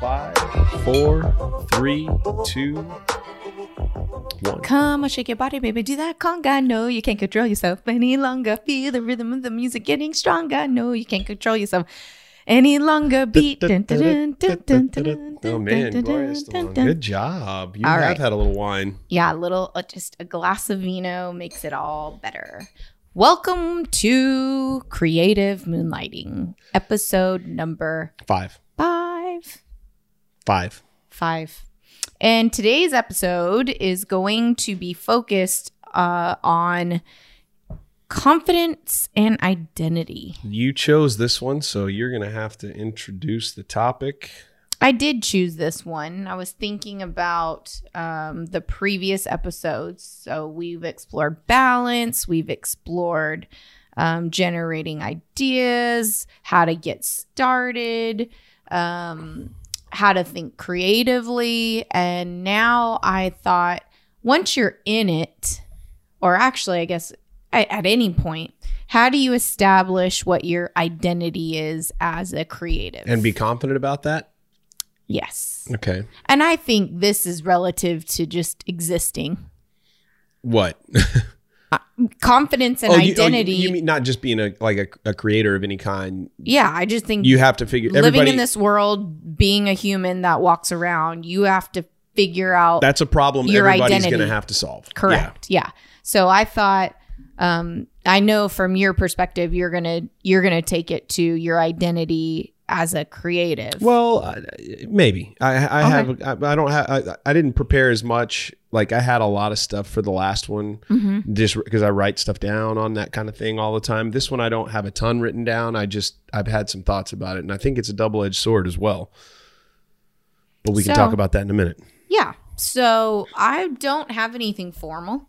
Five, four, three, two, one. Come on, shake your body, baby. Do that conga. No, you can't control yourself any longer. Feel the rhythm of the music getting stronger. No, you can't control yourself any longer. Beat. Oh man, dun, Gloria dun, Stallone. dun. Good job. You All have right. had a little wine. Yeah, a little, uh, just a glass of vino makes it all better. Welcome to Creative Moonlighting, episode number Five. five. Five. Five. And today's episode is going to be focused uh, on confidence and identity. You chose this one, so you're gonna have to introduce the topic. I did choose this one. I was thinking about um, the previous episodes. So we've explored balance, we've explored um, generating ideas, how to get started, um, how to think creatively. And now I thought once you're in it, or actually, I guess at, at any point, how do you establish what your identity is as a creative? And be confident about that. Yes. Okay. And I think this is relative to just existing. What? Confidence and Oh, you- oh, you- identity. you, mean not just being a like a, a creator of any kind. yeah, I just think You have to figure living in this world, being a human that walks around, you have to figure out that's a problem your everybody's identity. gonna have to solve. correct. Yeah. So I thought um I know from your perspective you're going to you're going to take it to your identity as a creative. Well, uh, maybe I, I have. I, I don't have. I, I didn't prepare as much. Like I had a lot of stuff for the last one, Mhm. just because I write stuff down on that kind of thing all the time. This one I don't have a ton written down. I just I've had some thoughts about it, and I think it's a double edged sword as well. But we can So- talk about that in a minute. Yeah. So I don't have anything formal.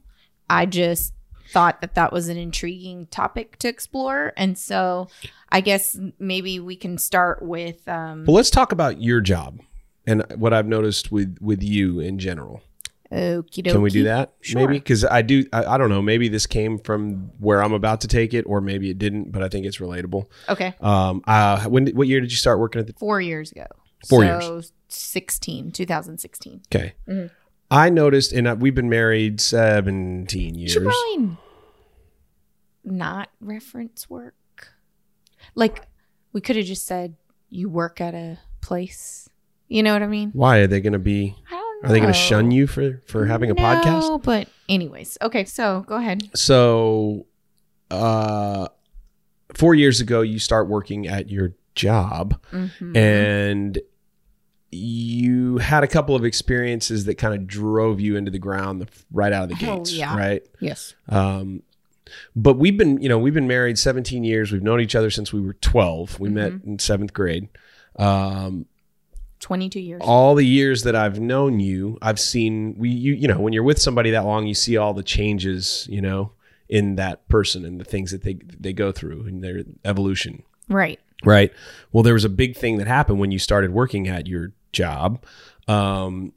I just thought that that was an intriguing topic to explore. And so I guess maybe we can start with um, Well, let's talk about your job and what I've noticed with with you in general. okie Can we do that? Sure. Maybe because I do. I, I don't know. Maybe this came from where I'm about to take it, or maybe it didn't. But I think it's relatable. Okay. Um. Uh. When? What year did you start working at the? Four years ago. Four so 16, 2016. Okay. Mhm. I noticed, and uh, we've been married 17 You years. should probably not reference work. Like we could have just said you work at a place. You know what I mean? Why are they going to be? I don't know. Are they going to shun you for for having a podcast? No, but anyways, okay. So go ahead. So, uh, four years ago, you start working at your job, Mhm. and you had a couple of experiences that kind of drove you into the ground the, right out of the Oh, gates, yeah. right? yes. Um, but we've been, you know, we've been married 17 years. We've known each other since we were 12. We met Mm-hmm. in seventh grade. Um, 22 years. all the years that I've known you, I've seen we, you, you know, when you're with somebody that long, you see all the changes, you know, in that person and the things that they they go through and their evolution. right. Right. Well, there was a big thing that happened when you started working at your job. Um,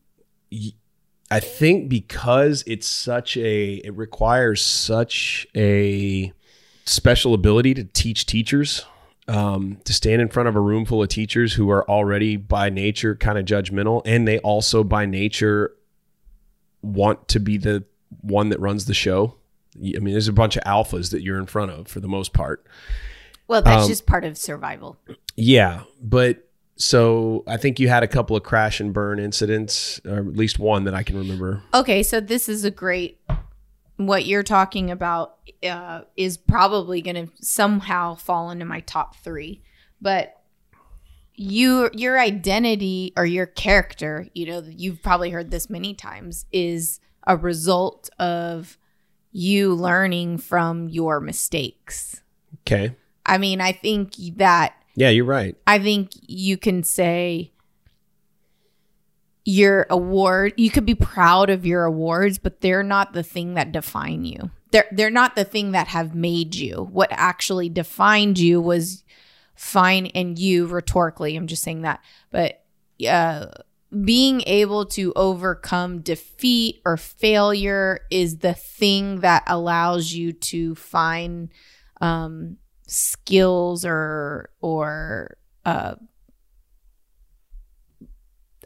I think because it's such a, it requires such a special ability to teach teachers, um, to stand in front of a room full of teachers who are already by nature kind of judgmental, and they also by nature want to be the one that runs the show. I mean, there's a bunch of alphas that you're in front of for the most part. Well, that's Um, just part of survival. Yeah, but so I think you had a couple of crash and burn incidents, or at least one that I can remember. Okay, so this is a great. What you're talking about uh, is probably going to somehow fall into my top three, but you your identity or your character, you know, you've probably heard this many times, is a result of you learning from your mistakes. Okay. I mean, I think that Yeah, you're right. I think you can say your award you could be proud of your awards but they're not the thing that define you they're they're not the thing that have made you what actually defined you was fine and you rhetorically i'm just saying that but uh being able to overcome defeat or failure is the thing that allows you to find um skills or or uh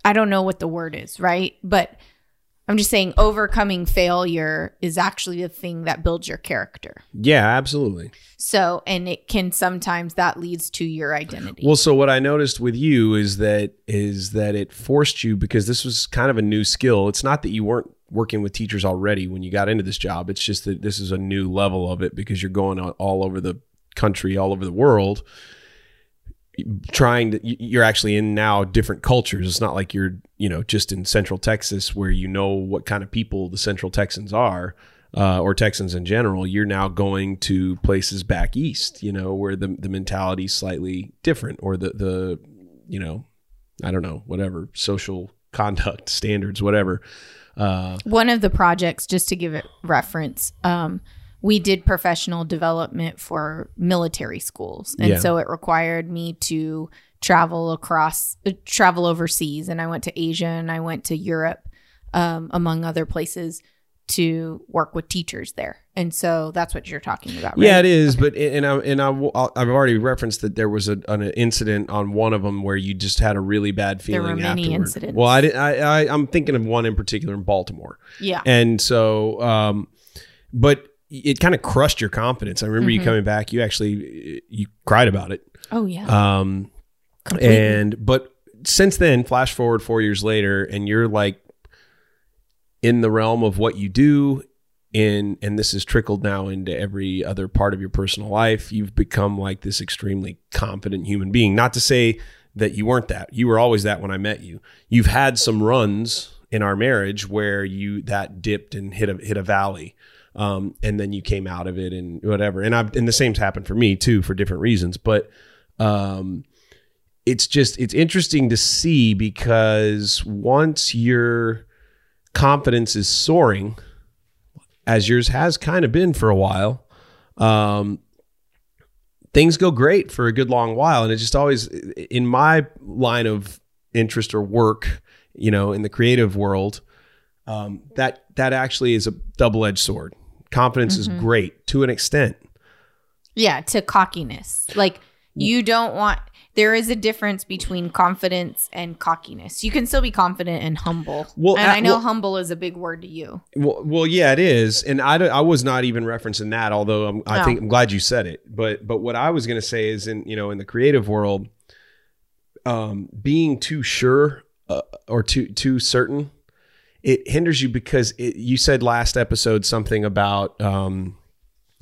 I don't know what the word is, right? But I'm just saying overcoming failure is actually the thing that builds your character. Yeah, absolutely. So, and it can sometimes that leads to your identity. Well, so what I noticed with you is that is that it forced you because this was kind of a new skill. It's not that you weren't working with teachers already when you got into this job. It's just that this is a new level of it because you're going all over the country, all over the world trying to you're actually in now different cultures. It's not like you're you know just in central texas where you know what kind of people the central texans are uh, or texans in general. You're now going to places back east you know where the, the mentality slightly different or the the you know i don't know whatever social conduct standards whatever. Uh, one of the projects just to give it reference um, we did professional development for military schools. And yeah. so it required me to travel across, uh, travel overseas. And I went to Asia and I went to Europe, um, among other places to work with teachers there. And so that's what you're talking about, right? Yeah, it is. Okay. But, and I, and I, I've already referenced that there was a, an incident on one of them where you just had a really bad feeling there were many afterward. incidents. Well, I, did I, I, I'm thinking of one in particular in Baltimore. Yeah. And so, um, but it kind of crushed your confidence. I remember mm-hmm. you coming back. You actually you cried about it. Oh yeah. Um, Completely. and but since then, flash forward four years later, and you're like in the realm of what you do. In and this has trickled now into every other part of your personal life. You've become like this extremely confident human being. Not to say that you weren't that. You were always that when I met you. You've had some runs in our marriage where you that dipped and hit a hit a valley um, and then you came out of it and whatever. And I and the same's happened for me too for different reasons, but um, it's just it's interesting to see because once your confidence is soaring, as yours has kind of been for a while, um, things go great for a good long while, and it just always in my line of interest or work, you know, in the creative world. Um, that that actually is a double edged sword confidence mm-hmm. is great to an extent. Yeah, to cockiness. Like you don't want there is a difference between confidence and cockiness. You can still be confident and humble. Well, and I know well, humble is a big word to you. Well, well yeah, it is. And I, I was not even referencing that, although I'm, I think I'm glad you said it. But but what I was going to say is in you know in the creative world, um, being too sure uh, or too too certain it hinders you because it, you said last episode something about um,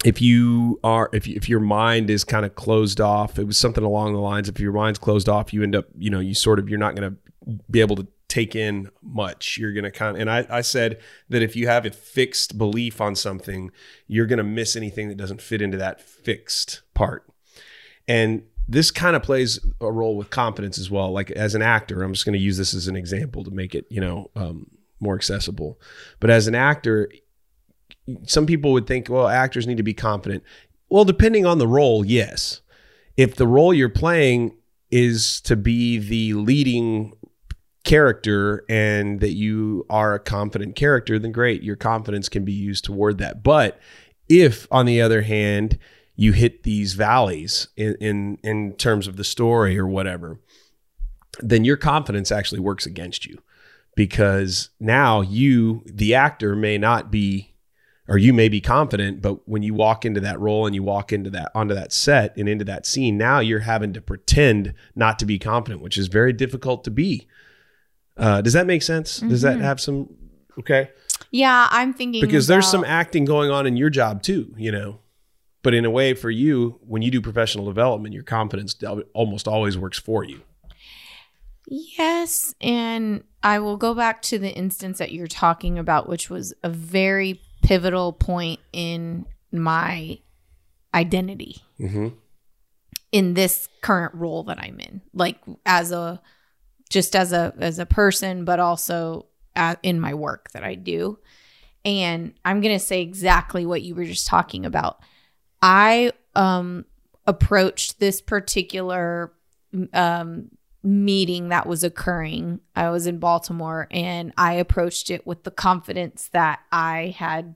if you are if if your mind is kind of closed off. It was something along the lines if your mind's closed off, you end up you know you sort of you're not going to be able to take in much. You're going to kind of, and I, I said that if you have a fixed belief on something, you're going to miss anything that doesn't fit into that fixed part. And this kind of plays a role with confidence as well. Like as an actor, I'm just going to use this as an example to make it, you know, um, more accessible. But as an actor, some people would think, well, actors need to be confident. Well, depending on the role, yes. If the role you're playing is to be the leading character and that you are a confident character, then great, your confidence can be used toward that. But if, on the other hand, you hit these valleys in, in, in terms of the story or whatever, then your confidence actually works against you because now you, the actor, may not be, or you may be confident, but when you walk into that role and you walk into that onto that set and into that scene, now you're having to pretend not to be confident, which is very difficult to be. Uh, does that make sense? Mm-hmm. Does that mm-hmm. have some? Okay. Yeah, I'm thinking because about... there's some acting going on in your job too, you know. But in a way, for you, when you do professional development, your confidence almost always works for you. Yes. And I will go back to the instance that you're talking about, which was a very pivotal point in my identity mm-hmm. in this current role that I'm in. Like as a, just as a, as a person, but also at, in my work that I do. And I'm going to say exactly what you were just talking about. I, um, approached this particular um, meeting that was occurring. I was in Baltimore and I approached it with the confidence that I had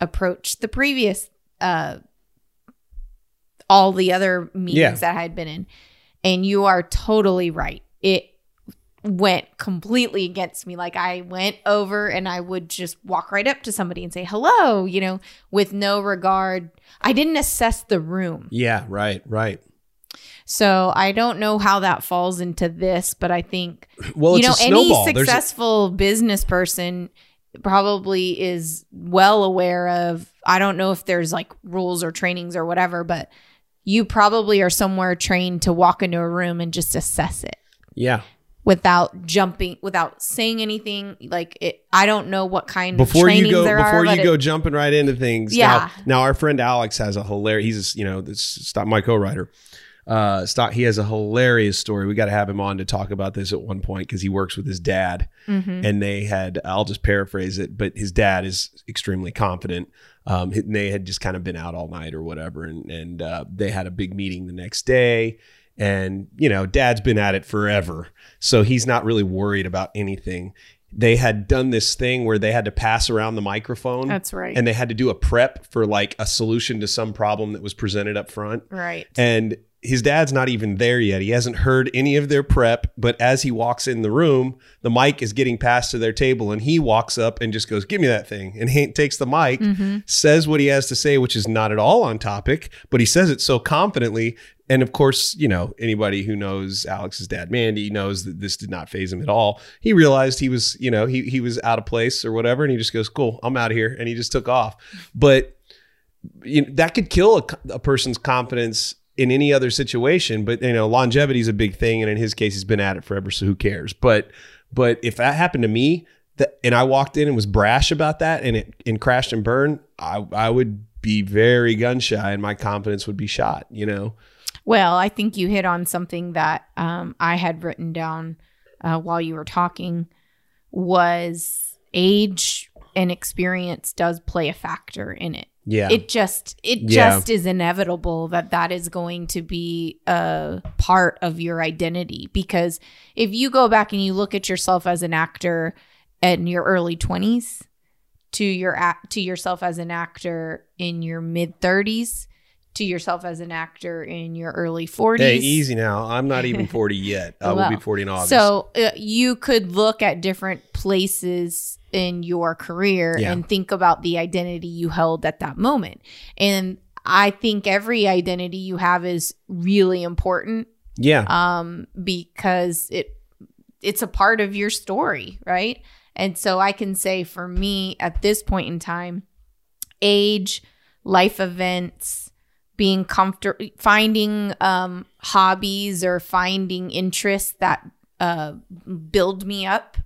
approached the previous uh, all the other meetings Yeah. that I had been in. And you are totally right. It went completely against me. Like I went over and I would just walk right up to somebody and say hello, you know, with no regard. I didn't assess the room. Yeah, right, right. So I don't know how that falls into this, but I think Well, you know any. There's a- successful business person probably is well aware of I don't know if there's like rules or trainings or whatever, but you probably are somewhere trained to walk into a room and just assess it yeah. without jumping without saying anything like it I don't know what kind before of trainings you go there before are you go it- jumping right into things Yeah. now, now our friend alex has a hilarious he's you know this stop my co-writer uh stop he has a hilarious story we got to have him on to talk about this at one point because he works with his dad Mhm. and they had i'll just paraphrase it but his dad is extremely confident um they had just kind of been out all night or whatever and and uh, they had a big meeting the next day and you know dad's been at it forever so he's not really worried about anything they had done this thing where they had to pass around the microphone That's right. and they had to do a prep for like a solution to some problem that was presented up front right. and his dad's not even there yet. He hasn't heard any of their prep, but as he walks in the room, the mic is getting passed to their table and he walks up and just goes, "Give me that thing." And he takes the mic, Mhm. says what he has to say, which is not at all on topic, but he says it so confidently. And of course, you know, anybody who knows Alex's dad, Mandy, knows that this did not phase him at all. He realized he was, you know, he he was out of place or whatever, and he just goes, "Cool, I'm out of here," and he just took off. But you know, that could kill a, a person's confidence in any other situation. But you know, longevity is a big thing, and in his case, he's been at it forever, so who cares? But but if that happened to me, that and I walked in and was brash about that, and it and crashed and burned, I I would be very gun shy, and my confidence would be shot. You know, Well, I think you hit on something that um, I had written down uh, while you were talking was age and experience does play a factor in it. Yeah, It just it Yeah. just is inevitable that that is going to be a part of your identity because if you go back and you look at yourself as an actor in your early 20s to your to yourself as an actor in your mid 30s to yourself as an actor in your early 40s hey, easy now. I'm not even forty yet. I will be forty in August. so uh, you could look at different places in your career Yeah. and think about the identity you held at that moment. And I think every identity you have is really important yeah, um, because it it's a part of your story, right? And so I can say for me at this point in time, age, life events, being comfortable, finding um, hobbies or finding interests that uh, build me up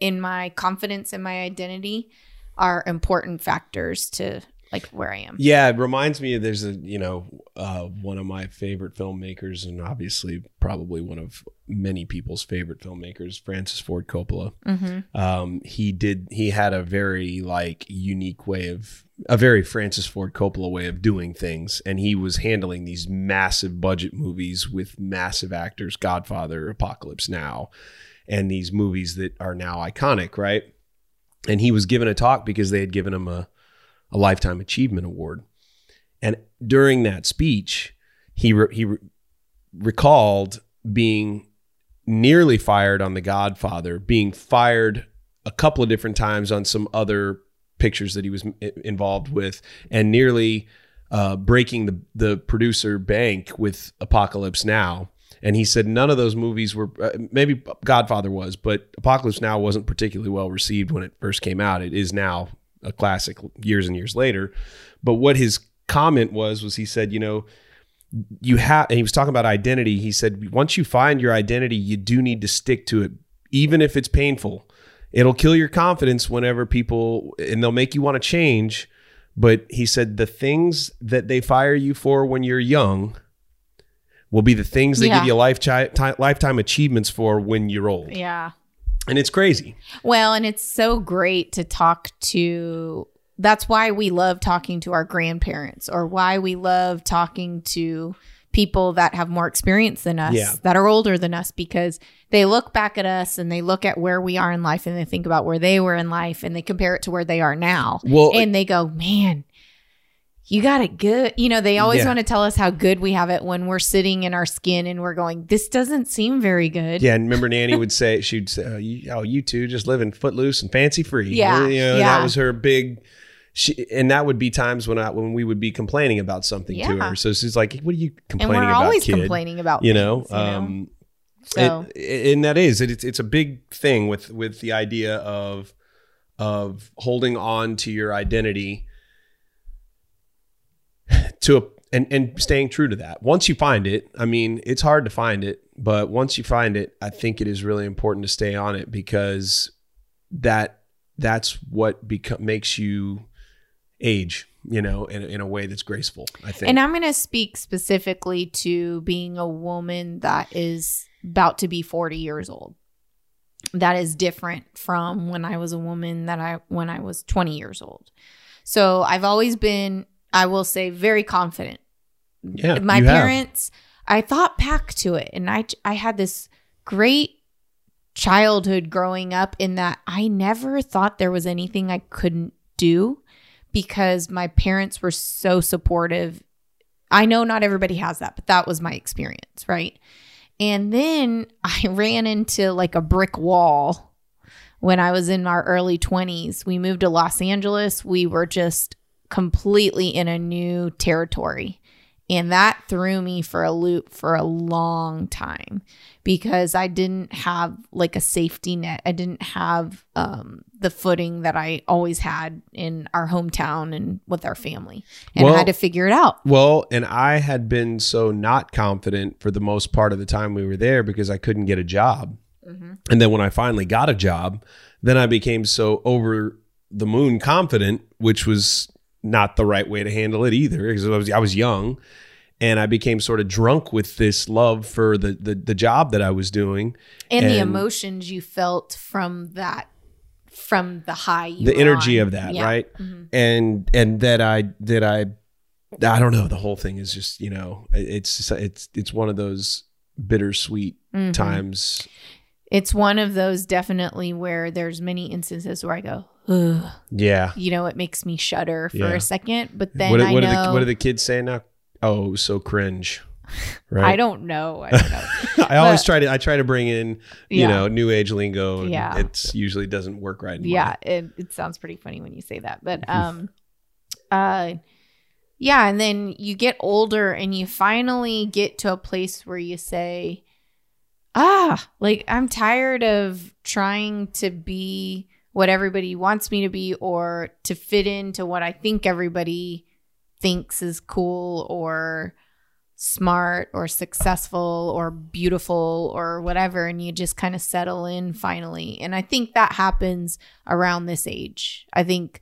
in my confidence and my identity are important factors to like where I am. Yeah, it reminds me. There's a you know uh, one of my favorite filmmakers, and obviously probably one of many people's favorite filmmakers, Francis Ford Coppola. hmm Um, he did. He had a very like unique way of a very Francis Ford Coppola way of doing things, and he was handling these massive budget movies with massive actors, Godfather, Apocalypse Now, and these movies that are now iconic, right? And he was given a talk because they had given him a a lifetime achievement award. And during that speech, he re- he re- recalled being nearly fired on The Godfather, being fired a couple of different times on some other pictures that he was involved with, and nearly uh, breaking the the producer bank with Apocalypse Now. And he said none of those movies were uh, maybe Godfather was, but Apocalypse Now wasn't particularly well received when it first came out. It is now a classic years and years later. But what his comment was was he said, you know, you have and he was talking about identity. He said once you find your identity, you do need to stick to it even if it's painful. It'll kill your confidence whenever people and they'll make you want to change, but he said the things that they fire you for when you're young will be the things they Yeah. give you lifetime lifetime achievements for when you're old. Yeah. And it's crazy. Well, and it's so great to talk to. That's why we love talking to our grandparents, or why we love talking to people that have more experience than us, Yeah. that are older than us, because they look back at us and they look at where we are in life and they think about where they were in life and they compare it to where they are now. Well, and they go, man, you got it good. You know, they always Yeah. want to tell us how good we have it when we're sitting in our skin and we're going, this doesn't seem very good. Yeah, and remember Nanny would say she'd say, "Oh, you, oh, you two just living footloose and fancy free." Yeah, you know, yeah. that was her big. She, and that would be times when I when we would be complaining about something to her. So she's like, "What are you complaining and complaining we're about, always kid?" complaining about You know, things, you know? um, so it- and that is it, it's it's a big thing with with the idea of of holding on to your identity to a and and staying true to that. Once you find it, I mean, it's hard to find it, but once you find it, I think it is really important to stay on it because that that's what beco- makes you age, you know, in, in a way that's graceful. I think. And I'm going to speak specifically to being a woman that is about to be 40 years old. That is different from when I was a woman that I when I was 20 years old. So I've always been I will say very confident. Yeah, My you have. parents I thought back to it and I I had this great childhood growing up in that I never thought there was anything I couldn't do because my parents were so supportive. I know not everybody has that, but that was my experience, right? And then I ran into like a brick wall when I was in our early 20s. We moved to Los Angeles. We were just completely in a new territory. And that threw me for a loop for a long time because I didn't have like a safety net. I didn't have um, the footing that I always had in our hometown and with our family. And Well- I had to figure it out. Well, and I had been so not confident for the most part of the time we were there because I couldn't get a job. And then when I finally got a job, then I became so over the moon confident, which was not the right way to handle it either because I was I was young and I became sort of drunk with this love for the the, the job that I was doing. And, the emotions you felt from that, from the high, you the energy on. of that, Yeah. right? Mhm. And and that I that I I don't know, the whole thing is just, you know, it's it's it's one of those bittersweet Mhm. times. It's one of those definitely where there's many instances where I go, Ugh. Yeah. you know, it makes me shudder for Yeah. a second, but then what I what know are the what are the kids saying now? Oh, it was so cringe. Right. I don't know. I don't know. I always try to I try to bring in, you Yeah. know, new age lingo. and Yeah. It's usually doesn't work right. yeah, it, it sounds pretty funny when you say that, but um, uh, yeah, and then you get older and you finally get to a place where you say, ah, like I'm tired of trying to be what everybody wants me to be or to fit into what I think everybody thinks is cool or smart or successful or beautiful or whatever and you just kind of settle in finally and i think that happens around this age i think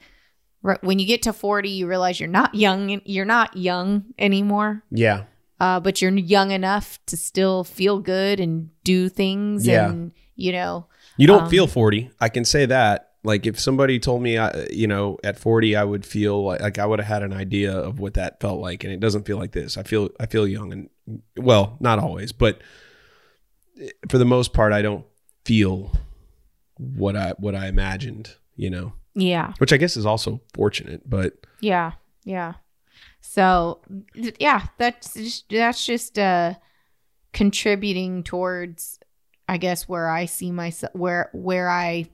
r- when you get to 40 you realize you're not young you're not young anymore Yeah. uh, but you're young enough to still feel good and do things Yeah. and you know You don't Um, feel 40. I can say that. Like if somebody told me, I, you know, at 40, I would feel like, like I would have had an idea of what that felt like. And it doesn't feel like this. I feel, I feel young and well, not always, but for the most part, I don't feel what I, what I imagined, you know, yeah which I guess is also fortunate, but Yeah, yeah. So yeah, that's just, that's just uh contributing towards I guess where I see myself where where I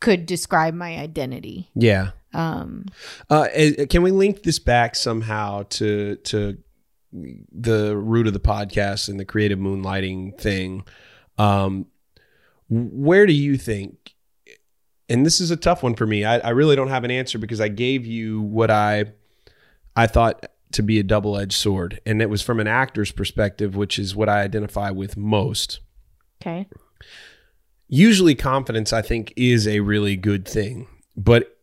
could describe my identity. yeah. Um Uh, eh, can we link this back somehow to to the root of the podcast and the creative moonlighting thing? Um, where do you think? And this is a tough one for me. I, I really don't have an answer because I gave you what I I thought to be a double edged sword, and it was from an actor's perspective, which is what I identify with most okay. usually confidence i think is a really good thing but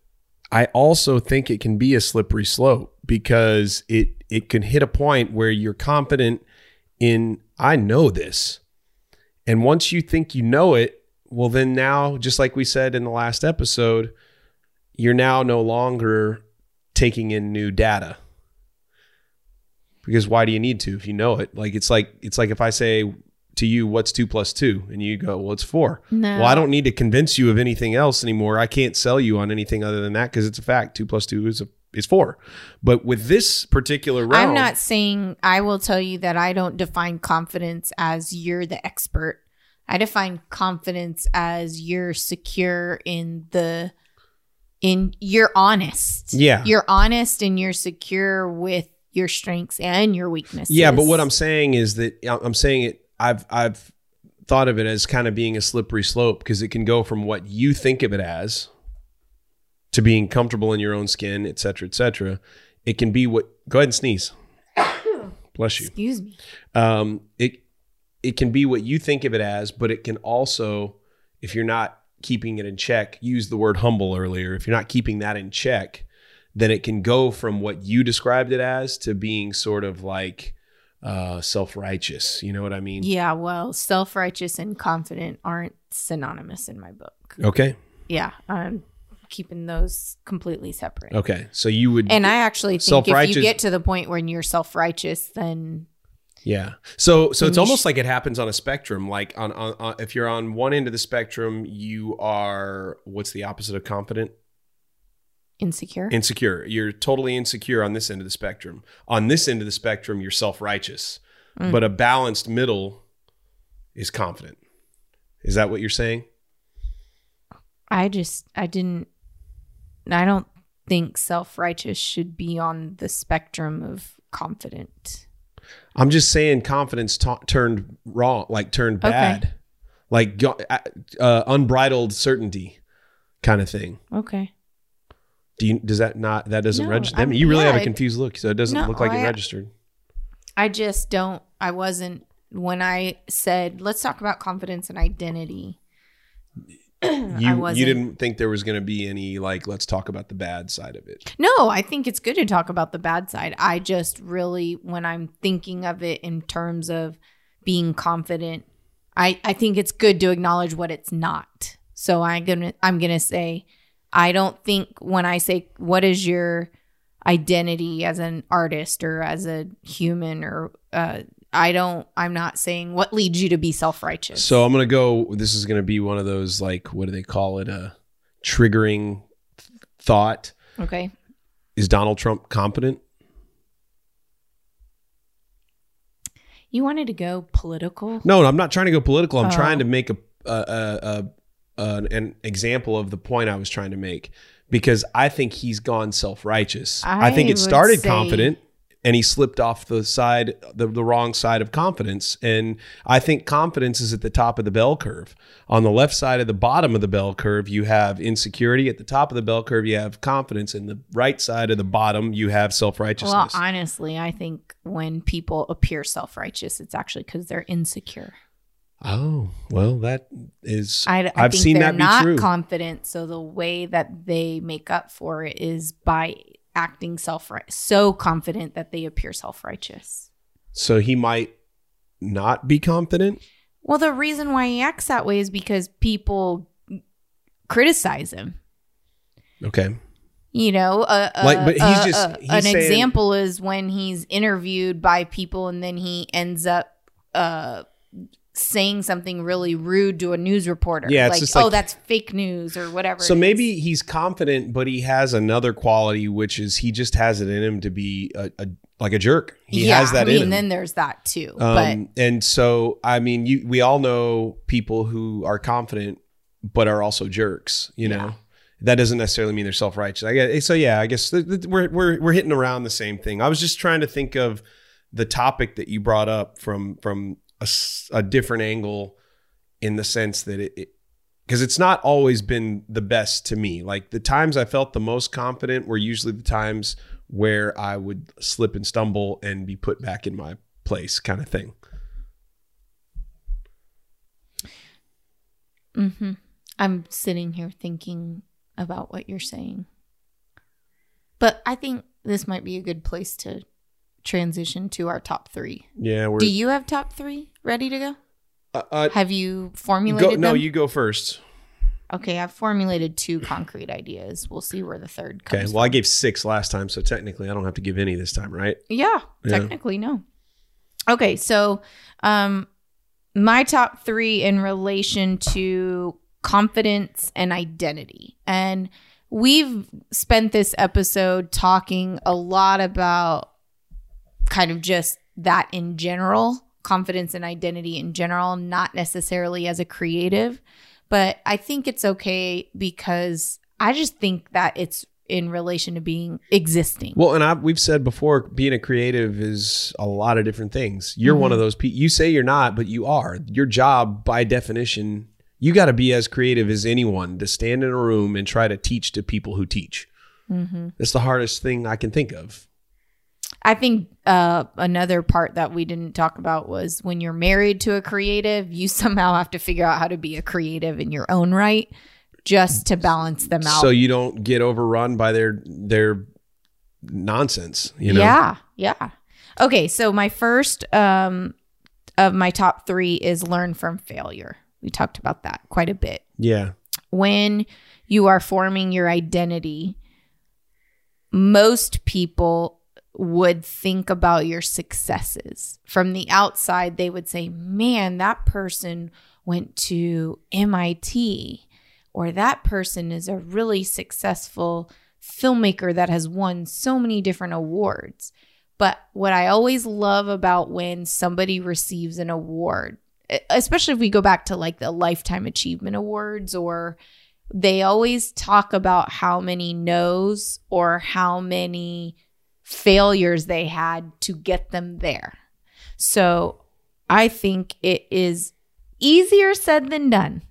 i also think it can be a slippery slope because it it can hit a point where you're confident in i know this. And once you think you know it well then now just like we said in the last episode you're now no longer taking in new data. Because why do you need to if you know it? Like it's like it's like if i say to you what's two plus two and you go well it's four No. well, I don't need to convince you of anything else anymore. I can't sell you on anything other than that because it's a fact. Two plus two is a is for. But with this particular realm, I'm not saying I will tell you that I don't define confidence as you're the expert. I define confidence as you're secure in the in you're honest. Yeah. You're honest and you're secure with your strengths and your weaknesses. Yeah, but what I'm saying is that I'm saying it. I've I've thought of it as kind of being a slippery slope because it can go from what you think of it as to being comfortable in your own skin, et cetera, et cetera. It can be what. Go ahead and sneeze. Bless you. Excuse me. Um, it it can be what you think of it as, but it can also, if you're not keeping it in check, use the word humble earlier. If you're not keeping that in check, then it can go from what you described it as to being sort of like uh, self righteous. You know what I mean? Yeah, well, self righteous and confident aren't synonymous in my book. Okay. Yeah, I'm keeping those completely separate. Okay. So you would. And I actually think if you get to the point when you're self righteous, then Yeah. So so it's almost sh- like it happens on a spectrum. Like on, on, on if you're on one end of the spectrum, you are what's the opposite of confident? Insecure. Insecure. You're totally insecure on this end of the spectrum. On this end of the spectrum, you're self-righteous. Mm. But a balanced middle is confident. Is that what you're saying? I just, I didn't, I don't think self righteous should be on the spectrum of confident. I'm just saying confidence ta- turned wrong, like turned Okay. bad. Like uh, uh, unbridled certainty kind of thing. Okay. Do you does that not that doesn't No, register? I mean, you really yeah, have a confused look, so it doesn't No, look like it registered. I just don't, I wasn't, when I said, let's talk about confidence and identity. You you didn't think there was going to be any like let's talk about the bad side of it. No, I think it's good to talk about the bad side. I just really, when I'm thinking of it in terms of being confident, I, I think it's good to acknowledge what it's not. So I'm gonna I'm gonna say, I don't think when I say what is your identity as an artist or as a human or uh, I don't I'm not saying what leads you to be self righteous. So I'm going to go this is going to be one of those like what do they call it a triggering thought. okay, Is Donald Trump competent? you wanted to go political. No, I'm not trying to go political. I'm Oh. trying to make a, a, a, an, example of the point I was trying to make because I think he's gone self righteous. I, I think it started say- confident and he slipped off the side the, the wrong side of confidence. And i think confidence is at the top of the bell curve. On the left side of the bottom of the bell curve you have insecurity. At the top of the bell curve you have confidence. And the right side of the bottom you have self-righteousness. Well honestly, I think when people appear self righteous, it's actually because they're insecure. Oh well that is I, I have think seen they're that be not true confident. So the way that they make up for it is by acting self right, so confident that they appear self righteous. so he might not be confident Well, the reason why he acts that way is because people criticize him. okay You know, uh, Like, but he's uh, just- uh, he's an saying- example is when he's interviewed by people and then he ends up uh, saying something really rude to a news reporter. Yeah, like, oh, like- that's fake news or whatever. So maybe he's confident, but he has another quality, which is he just has it in him to be a, a like a jerk. He yeah, has that I mean, in him. And then there's that too. but um, and so I mean, you we all know people who are confident but are also jerks. You know, Yeah. that doesn't necessarily mean they're self righteous. I guess, so. Yeah, I guess th- th- we're we're we're hitting around the same thing. I was just trying to think of the topic that you brought up from from a, a different angle, in the sense that it. because it's not always been the best to me. Like the times I felt the most confident were usually the times where I would slip and stumble and be put back in my place, kind of thing. Mm-hmm. I'm sitting here thinking about what you're saying. But I think this might be a good place to transition to our top three. Yeah, we're Do you have top three ready to go? uh, uh, Have you go, formulated no, them? you go first. okay, I've formulated two concrete ideas. We'll see where the third comes. Okay. Well, I gave six last time, so technically I don't have to give any this time, right? Yeah, Yeah. technically no. Okay, so um my top 3 in relation to confidence and identity. And we've spent this episode talking a lot about kind of just that in general, confidence and identity in general, not necessarily as a creative. But I think it's okay because I just think that it's in relation to being existing. Well, and I, we've said before, being a creative is a lot of different things. You're one of those people. You say you're not, but you are. Your job, by definition, you got to be as creative as anyone to stand in a room and try to teach to people who teach. Mm-hmm. That's the hardest thing I can think of. I think uh, another part that we didn't talk about was when you're married to a creative, you somehow have to figure out how to be a creative in your own right just to balance them out. So you don't get overrun by their their nonsense. You know. Yeah, yeah. Okay, so my first um, of my top three is learn from failure. We talked about that quite a bit. Yeah. When you are forming your identity, most people would think about your successes. From the outside, they would say, man, that person went to MIT, or that person is a really successful filmmaker that has won so many different awards. But what I always love about when somebody receives an award, especially if we go back to like the Lifetime Achievement Awards, or they always talk about how many no's or how many failures they had to get them there. So I think it is easier said than done.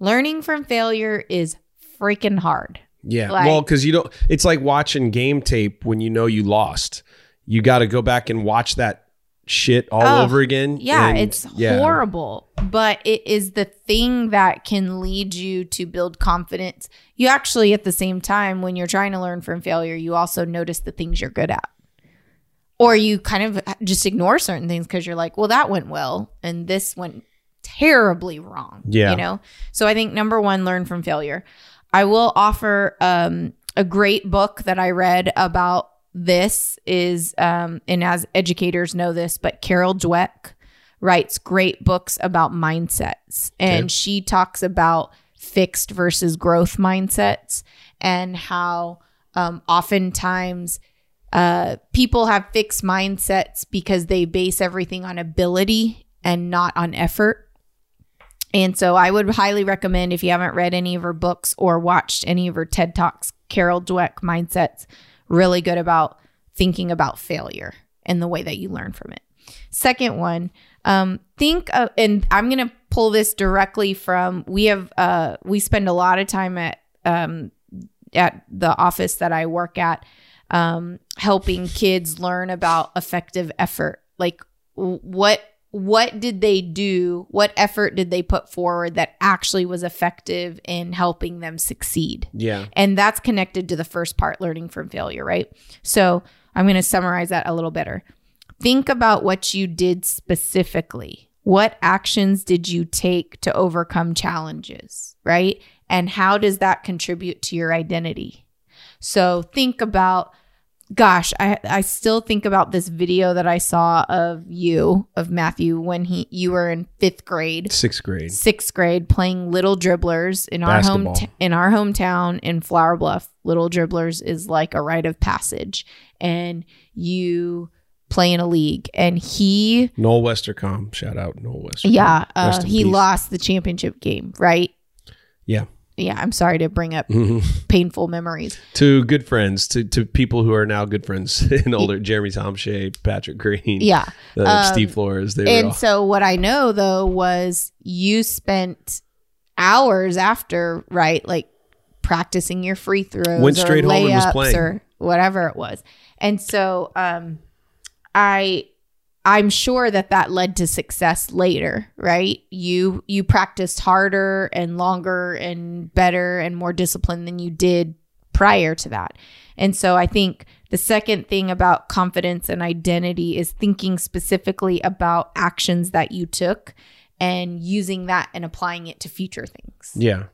Learning from failure is freaking hard. Yeah. Like- well, because you don't. It's like watching game tape when you know you lost. You got to go back and watch that shit all Oh, over again. Yeah, and- it's yeah. horrible, but it is the thing that can lead you to build confidence. You actually, at the same time, when you're trying to learn from failure, you also notice the things you're good at. Or you kind of just ignore certain things because you're like, well, that went well, and this went terribly wrong. Yeah. You know? So I think number one, learn from failure. I will offer um, a great book that I read about this is um, and as educators know this, but Carol Dweck writes great books about mindsets, and Okay. she talks about fixed versus growth mindsets and how um, oftentimes uh, people have fixed mindsets because they base everything on ability and not on effort. And so I would highly recommend if you haven't read any of her books or watched any of her TED Talks, Carol Dweck Mindsets, really good about thinking about failure and the way that you learn from it. Second one, um, think of, and I'm going to pull this directly from, we have, uh, we spend a lot of time at, um, at the office that I work at, um, helping kids learn about effective effort. Like what what did they do? What effort did they put forward that actually was effective in helping them succeed? Yeah. And that's connected to the first part, learning from failure, right? So I'm going to summarize that a little better. Think about what you did specifically. What actions did you take to overcome challenges, right? And how does that contribute to your identity? So think about, gosh, I, I still think about this video that I saw of you, of Matthew, when he you were in fifth grade Sixth grade. sixth grade playing little dribblers in our home Basketball. in our hometown in Flour Bluff. Little dribblers is like a rite of passage, and you play in a league. And he, Noel Westercom. Shout out Noel Westercom. yeah, uh, he peace. lost the championship game, right? Yeah. Yeah, I'm sorry to bring up Mhm. painful memories. to good friends, to, to people who are now good friends and older. Jeremy Tomshay, Patrick Green, Yeah. uh, Um, Steve Flores. And all, so what I know though was you spent hours after, right? Like practicing your free throws Went or straight home and was layups playing. or whatever it was. And so um I I'm sure that that led to success later, right? You you practiced harder and longer and better and more disciplined than you did prior to that. And so I think the second thing about confidence and identity is thinking specifically about actions that you took and using that and applying it to future things, yeah,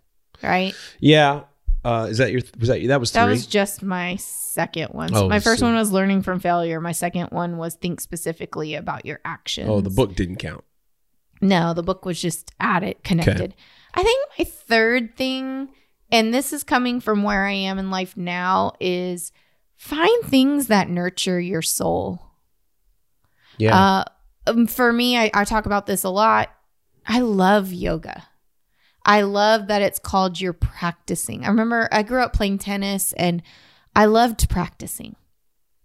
right? yeah. Uh, is that your? Was that that was three? That was just my second one. So Oh, my first so- one was learning from failure. My second one was think specifically about your actions. oh, the book didn't count. No, the book was just added, connected. I think my third thing and this is coming from where I am in life now, is find things that nurture your soul. Yeah. Uh, um, for me, I, I talk about this a lot. I love yoga. I love that it's called you're practicing. I remember I grew up playing tennis and I loved practicing.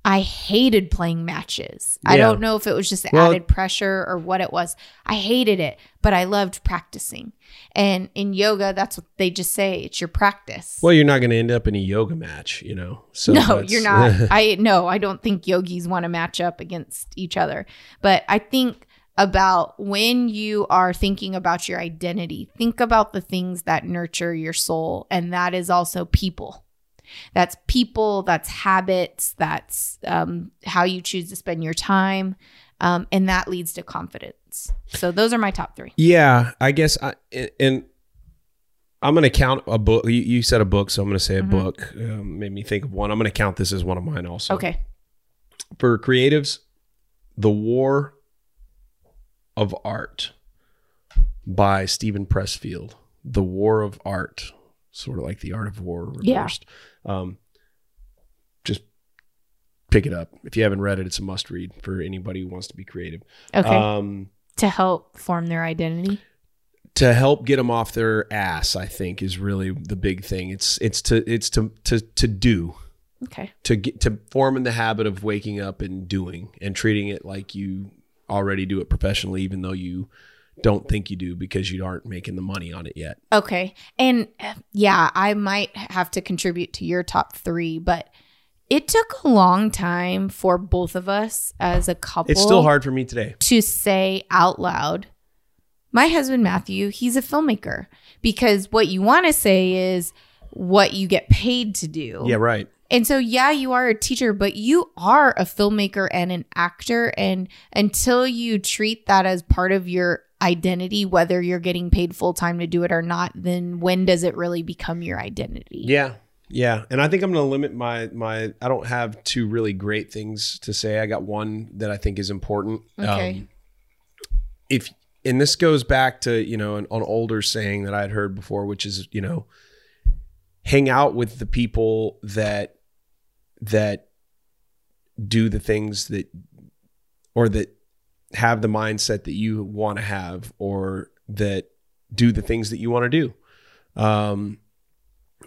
I hated playing matches. I don't know if it was just Well- added pressure or what it was. I hated it, but I loved practicing. And in yoga, that's what they just say it's your practice. well, you're not going to end up in a yoga match, you know. So no, you're not. I no, I don't think yogis want to match up against each other. But I think about when you are thinking about your identity, think about the things that nurture your soul, and that is also people. That's people, that's habits, that's um, how you choose to spend your time. Um, and that leads to confidence. So those are my top three. Yeah, I guess I and- I'm going to count a book. You, you said a book, so I'm going to say a Mhm. book. Um, made me think of one. I'm going to count this as one of mine also. Okay. For creatives, The War of Art by Steven Pressfield. The War of Art, sort of like the art of war Yeah. reversed. Um, just pick it up. If you haven't read it, it's a must read for anybody who wants to be creative. Okay. Um, to help form their identity. to help get them off their ass i think is really the big thing it's it's to it's to to to do Okay. to get to form in the habit of waking up and doing and treating it like you already do it professionally even though you don't think you do because you aren't making the money on it yet Okay. And yeah, I might have to contribute to your top three, but it took a long time for both of us as a couple it's still hard for me today to say out loud, my husband Matthew, he's a filmmaker. Because what you want to say is what you get paid to do. yeah right And so, yeah, you are a teacher, but you are a filmmaker and an actor. And until you treat that as part of your identity, whether you're getting paid full time to do it or not, then when does it really become your identity? yeah yeah and i think i'm going to limit my my i don't have two really great things to say i got one that i think is important Okay. Um, if and this goes back to you know an, an older saying that i'd heard before which is you know hang out with the people that that do the things that or that have the mindset that you want to have or that do the things that you want to do. Um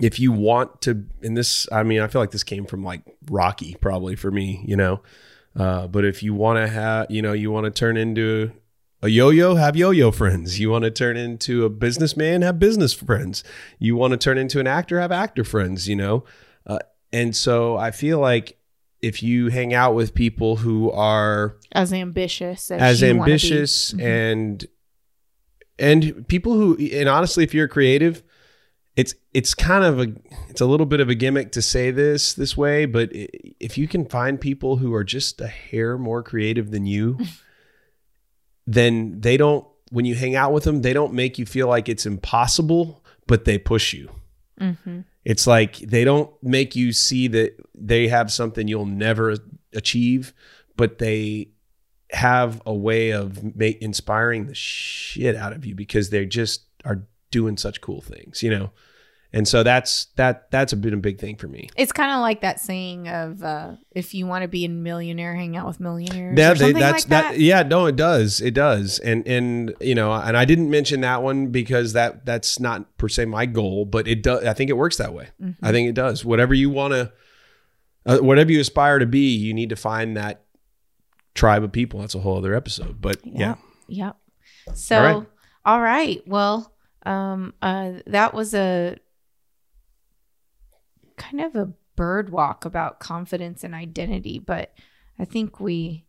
if you want to in this i mean i feel like this came from like rocky probably for me you know? Uh but if you want to have you know you want to turn into a yo-yo have yo-yo friends. You want to turn into a businessman have business friends. You want to turn into an actor have actor friends you know? Uh, and so i feel like if you hang out with people who are As ambitious as, as you wanna be. ambitious Mhm. and and people who and honestly if you're creative it's it's kind of a it's a little bit of a gimmick to say this this way but if you can find people who are just a hair more creative than you then they don't when you hang out with them they don't make you feel like it's impossible but they push you Mhm. it's like they don't make you see that they have something you'll never achieve, but they have a way of ma- inspiring the shit out of you because they just are doing such cool things, you know. And so that's that that's a been a big thing for me. It's kind of like that saying of uh, if you want to be a millionaire, hang out with millionaires. Yeah, or they, something that's like that. that. Yeah, no, it does. It does. And and you know, and I didn't mention that one because that that's not per se my goal, but it does. I think it works that way. Mhm. I think it does. Whatever you want to, uh, whatever you aspire to be, you need to find that tribe of people. That's a whole other episode. But yeah, Yep. So, All all right. right. Well, um, uh, that was a kind of a bird walk about confidence and identity, but I think we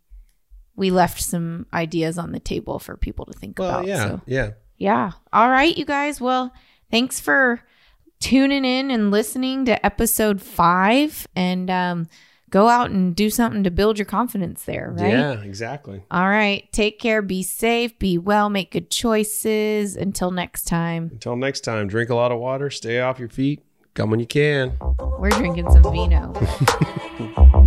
we left some ideas on the table for people to think well, about. yeah, So, yeah. yeah. All right, you guys. Well, thanks for tuning in and listening to episode five, and um, go out and do something to build your confidence there. Right. Yeah, exactly. All right. Take care. Be safe. Be well. Make good choices. Until next time, Until next time, drink a lot of water, stay off your feet, come when you can. we're drinking some vino.